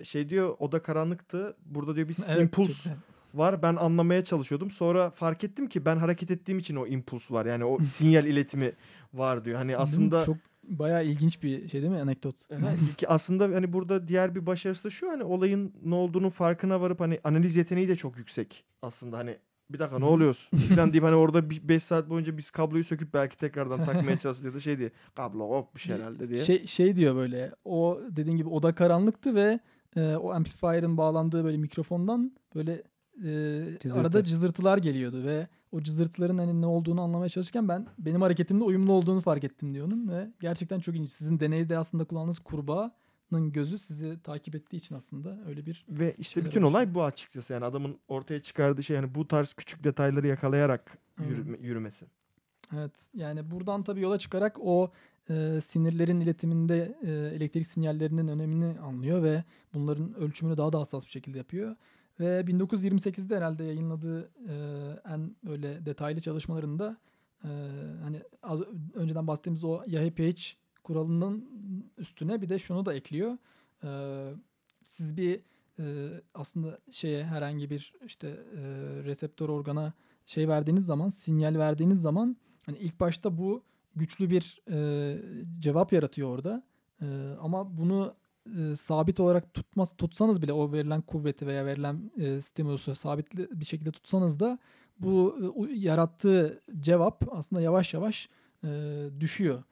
Şey diyor oda karanlıktı. Burada diyor bir Evet, impuls çok- var. Ben anlamaya çalışıyordum. Sonra fark ettim ki ben hareket ettiğim için o impuls var. Yani o sinyal iletimi var diyor. Hani aslında çok Bayağı ilginç bir şey değil mi? Anekdot? İlk- aslında hani burada diğer bir başarısı da şu hani olayın ne olduğunun farkına varıp hani analiz yeteneği de çok yüksek aslında. Hani bir dakika ne oluyoruz falan deyip hani orada 5 saat boyunca biz kabloyu söküp belki tekrardan takmaya çalıştık ya da şey diye kablo hopmuş herhalde diye. Şey, şey diyor böyle o dediğin gibi oda karanlıktı ve e, o amplifier'ın bağlandığı böyle mikrofondan böyle e, Cızırtı. arada cızırtılar geliyordu ve o cızırtıların hani ne olduğunu anlamaya çalışırken ben benim hareketimde uyumlu olduğunu fark ettim diyor onun ve gerçekten çok ilginç. Sizin deneyde aslında kullandığınız kurbağanın gözü sizi takip ettiği için aslında öyle bir Ve işte bütün olay bu açıkçası yani adamın ortaya çıkardığı şey yani bu tarz küçük detayları yakalayarak yürüme- yürümesi. Evet yani buradan tabii yola çıkarak o e, sinirlerin iletiminde e, elektrik sinyallerinin önemini anlıyor ve bunların ölçümünü daha da hassas bir şekilde yapıyor. Ve 1928'de herhalde yayınladığı e, en böyle detaylı çalışmalarında e, hani az önceden bahsettiğimiz o YHPH kuralının üstüne bir de şunu da ekliyor. E, siz bir e, aslında şeye herhangi bir işte e, reseptör organa şey verdiğiniz zaman, sinyal verdiğiniz zaman hani ilk başta bu güçlü bir e, cevap yaratıyor orada. E, ama bunu e, sabit olarak tutmaz tutsanız bile o verilen kuvveti veya verilen e, stimulusu sabit bir şekilde tutsanız da bu e, yarattığı cevap aslında yavaş yavaş e, düşüyor.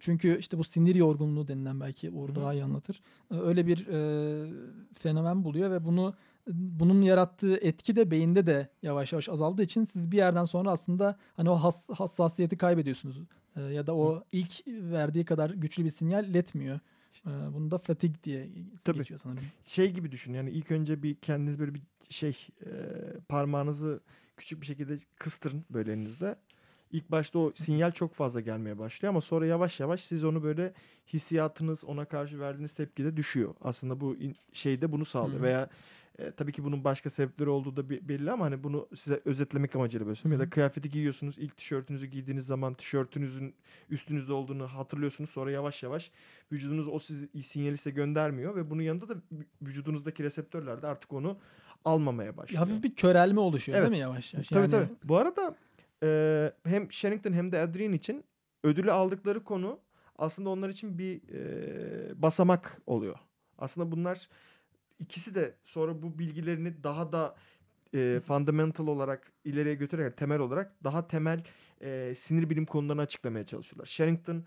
Çünkü işte bu sinir yorgunluğu denilen belki Uğur daha iyi anlatır. E, Öyle bir e, fenomen buluyor ve bunu bunun yarattığı etki de beyinde de yavaş yavaş azaldığı için siz bir yerden sonra aslında hani o has- hassasiyeti kaybediyorsunuz. E, ya da o ilk verdiği kadar güçlü bir sinyal iletmiyor. E, bunu da fatigue diye Tabii. geçiyor sanırım. Şey gibi düşün yani ilk önce bir kendiniz böyle bir şey e, parmağınızı küçük bir şekilde kıstırın böyle elinizde. İlk başta o sinyal çok fazla gelmeye başlıyor ama sonra yavaş yavaş siz onu böyle hissiyatınız ona karşı verdiğiniz tepkide düşüyor. Aslında bu şeyde bunu sağlıyor Hı. veya e, tabii ki bunun başka sebepleri olduğu da belli ama hani bunu size özetlemek amacıyla böyle söylüyorum. Ya da kıyafeti giyiyorsunuz ilk tişörtünüzü giydiğiniz zaman tişörtünüzün üstünüzde olduğunu hatırlıyorsunuz. Sonra yavaş yavaş vücudunuz o sizi sinyali size göndermiyor ve bunun yanında da vü- vücudunuzdaki reseptörler de artık onu almamaya başlıyor. Hafif bir körelme oluşuyor Evet. değil mi yavaş yavaş? Tabii Yani tabii. Bu arada e, hem Sherrington hem de Adrian için ödülü aldıkları konu aslında onlar için bir e, basamak oluyor. Aslında bunlar ikisi de sonra bu bilgilerini daha da e, fundamental olarak ileriye götürerek temel olarak daha temel e, sinir bilim konularını açıklamaya çalışıyorlar. Sherrington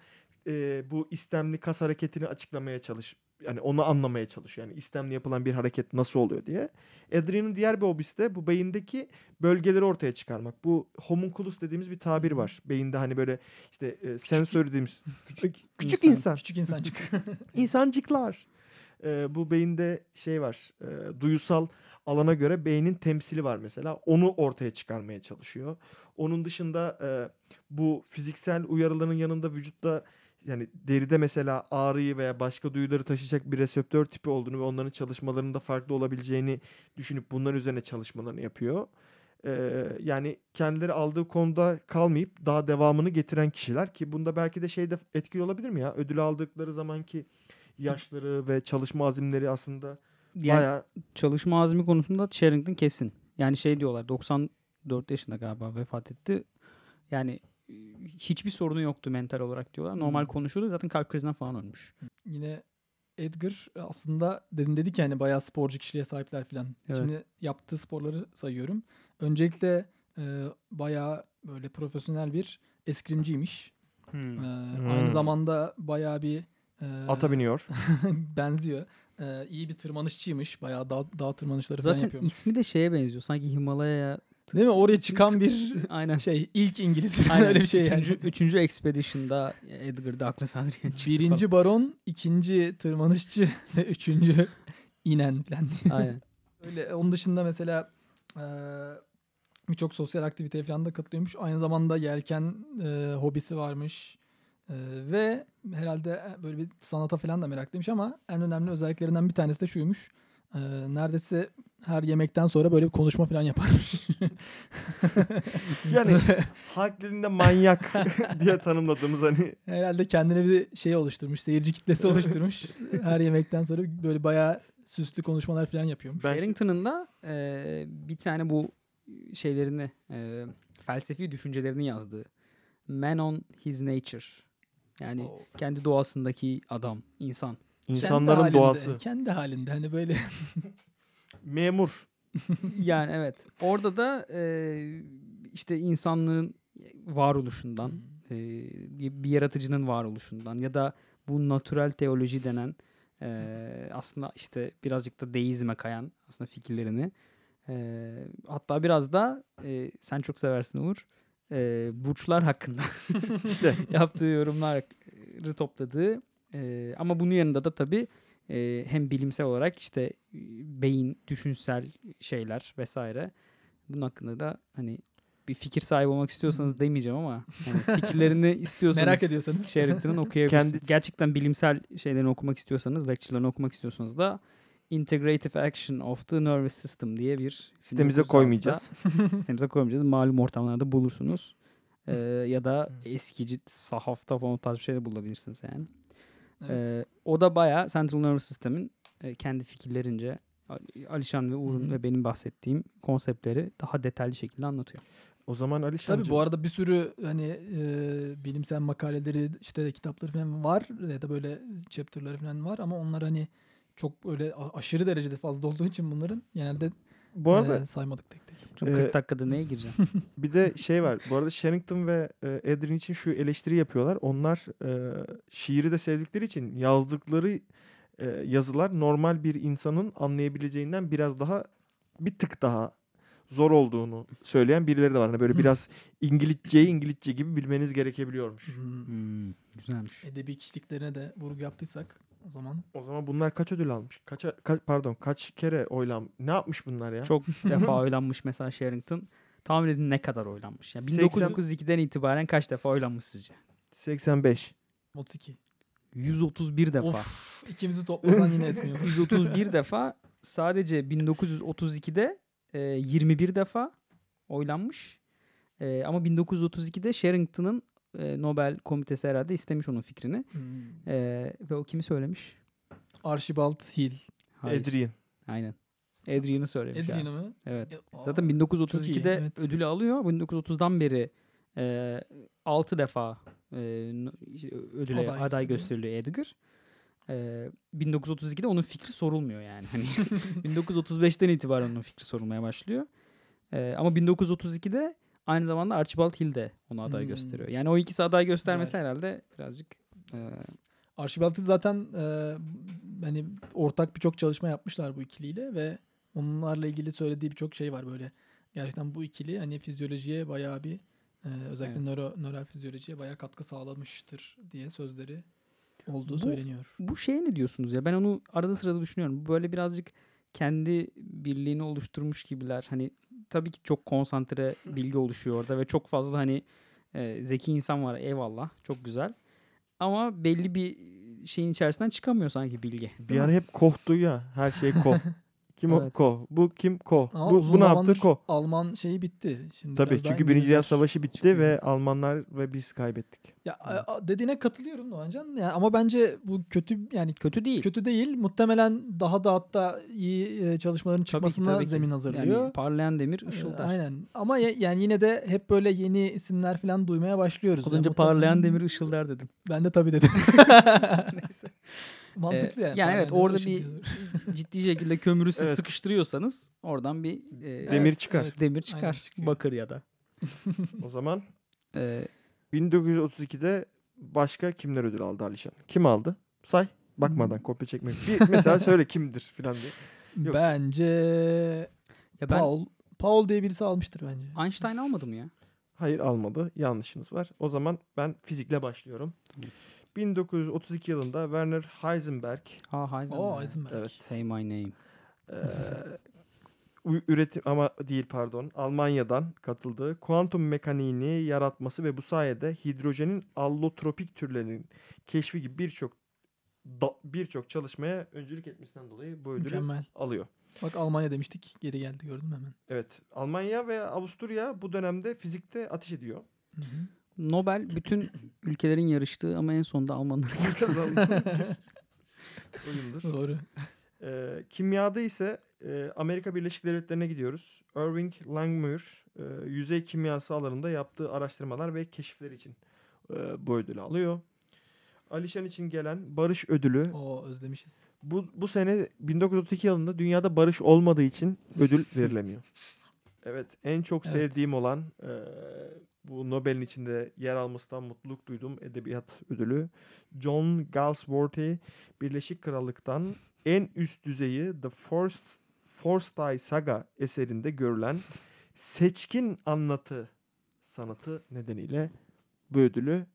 e, bu istemli kas hareketini açıklamaya çalış yani onu anlamaya çalışıyor. Yani istemli yapılan bir hareket nasıl oluyor diye. Adrian'ın diğer bir hobisi de bu beyindeki bölgeleri ortaya çıkarmak. Bu homunculus dediğimiz bir tabir var. Beyinde hani böyle işte e, sensör dediğimiz küçük küçük insan. Küçük insancık. İnsancıklar. Ee, bu beyinde şey var. e, duyusal alana göre beynin temsili var mesela. Onu ortaya çıkarmaya çalışıyor. Onun dışında e, bu fiziksel uyarıların yanında vücutta yani deride mesela ağrıyı veya başka duyuları taşıyacak bir reseptör tipi olduğunu ve onların çalışmalarında farklı olabileceğini düşünüp bunların üzerine çalışmalarını yapıyor. Ee, yani kendileri aldığı konuda kalmayıp daha devamını getiren kişiler ki bunda belki de şey de etkili olabilir mi ya? Ödül aldıkları zamanki yaşları ve çalışma azimleri aslında Yani bayağı çalışma azmi konusunda Sherrington kesin. Yani şey diyorlar 94 yaşında galiba vefat etti. Yani e, hiçbir sorunu yoktu mental olarak diyorlar. Normal Hmm. konuşuyordu zaten kalp krizinden falan ölmüş. Yine Edgar aslında dedim dedik yani bayağı sporcu kişiliğe sahipler filan. Evet. Şimdi yaptığı sporları sayıyorum. Öncelikle e, bayağı böyle profesyonel bir eskrimciymiş. E, Aynı Hmm. zamanda bayağı bir e, ata biniyor. benziyor. E, iyi bir tırmanışçıymış. Bayağı dağ, dağ tırmanışları falan Zaten yapıyormuş. ismi de şeye benziyor. Sanki Himalaya'ya Değil mi? Oraya çıkan bir aynen. şey ilk İngiliz. Aynen. Öyle bir şey yani. üçüncü, üçüncü Expedition'da Edgar Douglas Adrian çıktı Birinci baron, ikinci tırmanışçı ve üçüncü inen falan. falan. Aynen. Öyle onun dışında mesela eee, birçok sosyal aktiviteye falan da katılıyormuş. Aynı zamanda yelken eee, hobisi varmış. Eee, ve herhalde böyle bir sanata falan da meraklıymış ama en önemli özelliklerinden bir tanesi de şuymuş. Eee, neredeyse her yemekten sonra böyle bir konuşma falan yaparmış. Yani halk dilinde manyak diye tanımladığımız hani herhalde kendine bir şey oluşturmuş. Seyirci kitlesi oluşturmuş. her yemekten sonra böyle bayağı süslü konuşmalar falan yapıyormuş. ben da e, bir tane bu şeylerini e, felsefi düşüncelerini yazdığı Man on His Nature Yani Oo. kendi doğasındaki adam, insan. Kendi İnsanların halinde, doğası. Kendi halinde hani böyle Memur. yani evet. Orada da e, işte insanlığın varoluşundan, e, bir yaratıcının varoluşundan ya da bu natürel teoloji denen e, aslında işte birazcık da deizme kayan aslında fikirlerini e, hatta biraz da e, sen çok seversin Uğur e, burçlar hakkında İşte yaptığı yorumları topladığı e, ama bunun yanında da tabii e, hem bilimsel olarak işte beyin, düşünsel şeyler vesaire. Bunun hakkında da hani bir fikir sahibi olmak istiyorsanız demeyeceğim ama hani fikirlerini istiyorsanız merak ediyorsanız. Sheraton'ın okuyabilirsiniz. Kendi- Gerçekten bilimsel şeylerini okumak istiyorsanız, lecture'larını okumak istiyorsanız da Integrative Action of the Nervous System diye bir 1906'da koymayacağız. Sitemize koymayacağız. Malum ortamlarda bulursunuz. Ee, ya da eskici sahafta falan tarz bir şey de bulabilirsiniz yani. Evet. Ee, o da bayağı Central Nervous System'in e, kendi fikirlerince Ali- Alişan ve Uğur'un ve benim bahsettiğim konseptleri daha detaylı şekilde anlatıyor. O zaman Alişancığım. Tabii bu arada bir sürü hani e, bilimsel makaleleri işte kitapları falan var ya da böyle chapter'ları falan var ama onlar hani çok böyle a- aşırı derecede fazla olduğu için bunların genelde bu arada e, saymadık tek tek. Çok Ee, 40 dakikada neye gireceğim? bir de şey var. Bu arada Sherrington ve e, Edrin için şu eleştiri yapıyorlar. Onlar e, şiiri de sevdikleri için yazdıkları e, yazılar normal bir insanın anlayabileceğinden biraz daha bir tık daha zor olduğunu söyleyen birileri de var. Hani böyle biraz İngilizceyi İngilizce gibi bilmeniz gerekebiliyormuş. Hmm. Hmm, güzelmiş. Edebi kişiliklerine de vurgu yaptıysak o zaman O zaman bunlar kaç ödül almış? Kaç pardon kaç kere oylam? Ne yapmış bunlar ya? Çok defa oylanmış mesela Sherrington. Tahmin edin ne kadar oylanmış. Yani 80 1902'den itibaren kaç defa oylanmış sizce? 85. 32. 131 defa. Of ikimizi toplasan yine etmiyor. 131 defa sadece 1932'de e, 21 defa oylanmış. E, ama 1932'de Sherrington'ın e, Nobel komitesi herhalde istemiş onun fikrini. Hmm. E, ve o kimi söylemiş? Archibald Hill. Hayır. Adrian. Aynen. Adrian'ı söylemiş. Adrian'ı mı? Evet. Aa, Zaten çok iyi, 1932'de evet. ödülü alıyor. 1930'dan beri e, 6 defa e, ödüle Aday aday, gösteriliyor. gösteriliyor Edgar. E, 1932'de onun fikri sorulmuyor yani. Hani 1935'ten itibaren onun fikri sorulmaya başlıyor. E, ama 1932'de aynı zamanda Archibald Hill de onu aday Hmm. gösteriyor. Yani o ikisi aday göstermesi Güzel. herhalde birazcık e, Archibald Hill zaten e, hani ortak birçok çalışma yapmışlar bu ikiliyle ve onlarla ilgili söylediği birçok şey var böyle. Gerçekten bu ikili hani fizyolojiye bayağı bir e, özellikle Evet. nöro, nöral fizyolojiye bayağı katkı sağlamıştır diye sözleri olduğu Bu- söyleniyor. bu şeye ne diyorsunuz ya? Ben onu arada sırada düşünüyorum. Böyle birazcık kendi birliğini oluşturmuş gibiler. Hani tabii ki çok konsantre bilgi oluşuyor orada ve çok fazla hani e, zeki insan var eyvallah. Çok güzel. Ama belli bir şeyin içerisinden çıkamıyor sanki bilgi. Bir ara hep kohtu ya. Her şey ko. Kim o? Evet. Ko. Bu kim? Ko. Ama bu, bu ne yaptı? Ko. Alman şeyi bitti. Şimdi Tabii çünkü Birinci Dünya Savaşı bitti çıkıyor. ve Almanlar ve biz kaybettik. Ya a- dediğine katılıyorum Doğancan. Ya ama bence bu kötü yani Kötü değil. kötü değil. Muhtemelen daha da hatta iyi e, çalışmaların Tabii ki, çıkmasına tabii ki. zemin hazırlıyor. Yani parlayan demir Ee, ışıldar. Aynen. Ama ya- yani yine de hep böyle yeni isimler falan duymaya başlıyoruz. Az önce muhtemelen- parlayan demir ışıldar dedim. Ben de tabii dedim. Neyse. Mantıklı Ee, yani. yani evet orada bir ciddi şekilde kömürü siz Evet. sıkıştırıyorsanız oradan bir e, Demir çıkar. evet. demir çıkar. Bakır ya da. O zaman Ee, 1932'de başka kimler ödül aldı Alişan? Kim aldı? Say. Bakmadan kopya çekmek. Bir mesela söyle kimdir filan diye. Yoksa- Bence ya ben Paul Paul diye birisi almıştır bence. Einstein almadım ya. Hayır almadı. Yanlışınız var. O zaman ben fizikle başlıyorum. 1932 yılında Werner Heisenberg Ha Heisenberg. O Heisenberg. Evet. Say my name. eee, u- üretim ama değil pardon Almanya'dan katıldığı kuantum mekaniğini yaratması ve bu sayede hidrojenin allotropik türlerinin keşfi gibi birçok birçok çalışmaya öncülük etmesinden dolayı bu ödülü Mükemmel. alıyor. Bak Almanya demiştik. Geri geldi gördün mü hemen. Evet. Almanya ve Avusturya bu dönemde fizikte ateş ediyor. Hı hı. Nobel bütün ülkelerin yarıştığı ama en sonunda Almanların kazandığı. Oyundur. Doğru. Ee, kimyada ise e, Amerika Birleşik Devletleri'ne gidiyoruz. Irving Langmuir e, yüzey kimyası alanında yaptığı araştırmalar ve keşifleri için e, bu ödülü alıyor. Alişan için gelen barış ödülü. O özlemişiz. Bu, bu sene 1932 yılında dünyada barış olmadığı için ödül verilemiyor. Evet en çok Evet. sevdiğim olan eee, bu Nobel'in içinde yer almasından mutluluk duydum edebiyat ödülü. John Galsworthy Birleşik Krallık'tan en üst düzeyi The Forced, Forsyth Saga eserinde görülen seçkin anlatı sanatı nedeniyle bu ödülü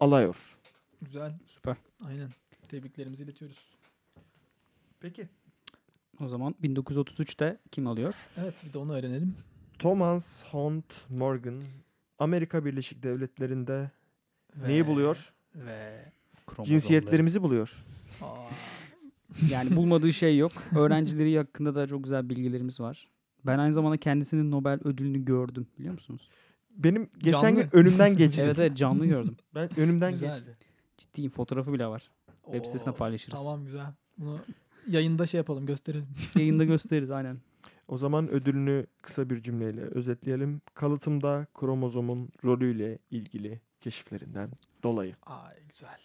alıyor. Güzel. Süper. Aynen. Tebriklerimizi iletiyoruz. Peki. O zaman 1933'te kim alıyor? Evet bir de onu öğrenelim. Thomas Hunt Morgan Amerika Birleşik Devletleri'nde neyi Ve- buluyor? Ve Cinsiyetlerimizi buluyor. Aa, Yani bulmadığı şey yok. Öğrencileri hakkında da çok güzel bilgilerimiz var. Ben aynı zamanda kendisinin Nobel ödülünü gördüm biliyor musunuz? Benim geçen Canlı. gün önümden geçti. Evet evet canlı gördüm. Ben önümden Güzel. geçti. Ciddiyim fotoğrafı bile var. Web sitesine oo, paylaşırız. Tamam güzel. Bunu yayında şey yapalım gösterelim. Yayında gösteririz aynen. O zaman ödülünü kısa bir cümleyle özetleyelim. Kalıtımda kromozomun rolüyle ilgili keşiflerinden dolayı. Ay güzel.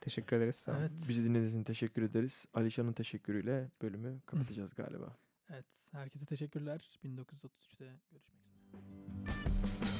Teşekkür ederiz. Evet. Bizi dinlediğiniz için teşekkür ederiz. Alişan'ın teşekkürüyle bölümü kapatacağız galiba. Evet. Herkese teşekkürler. 1933'te görüşmek üzere.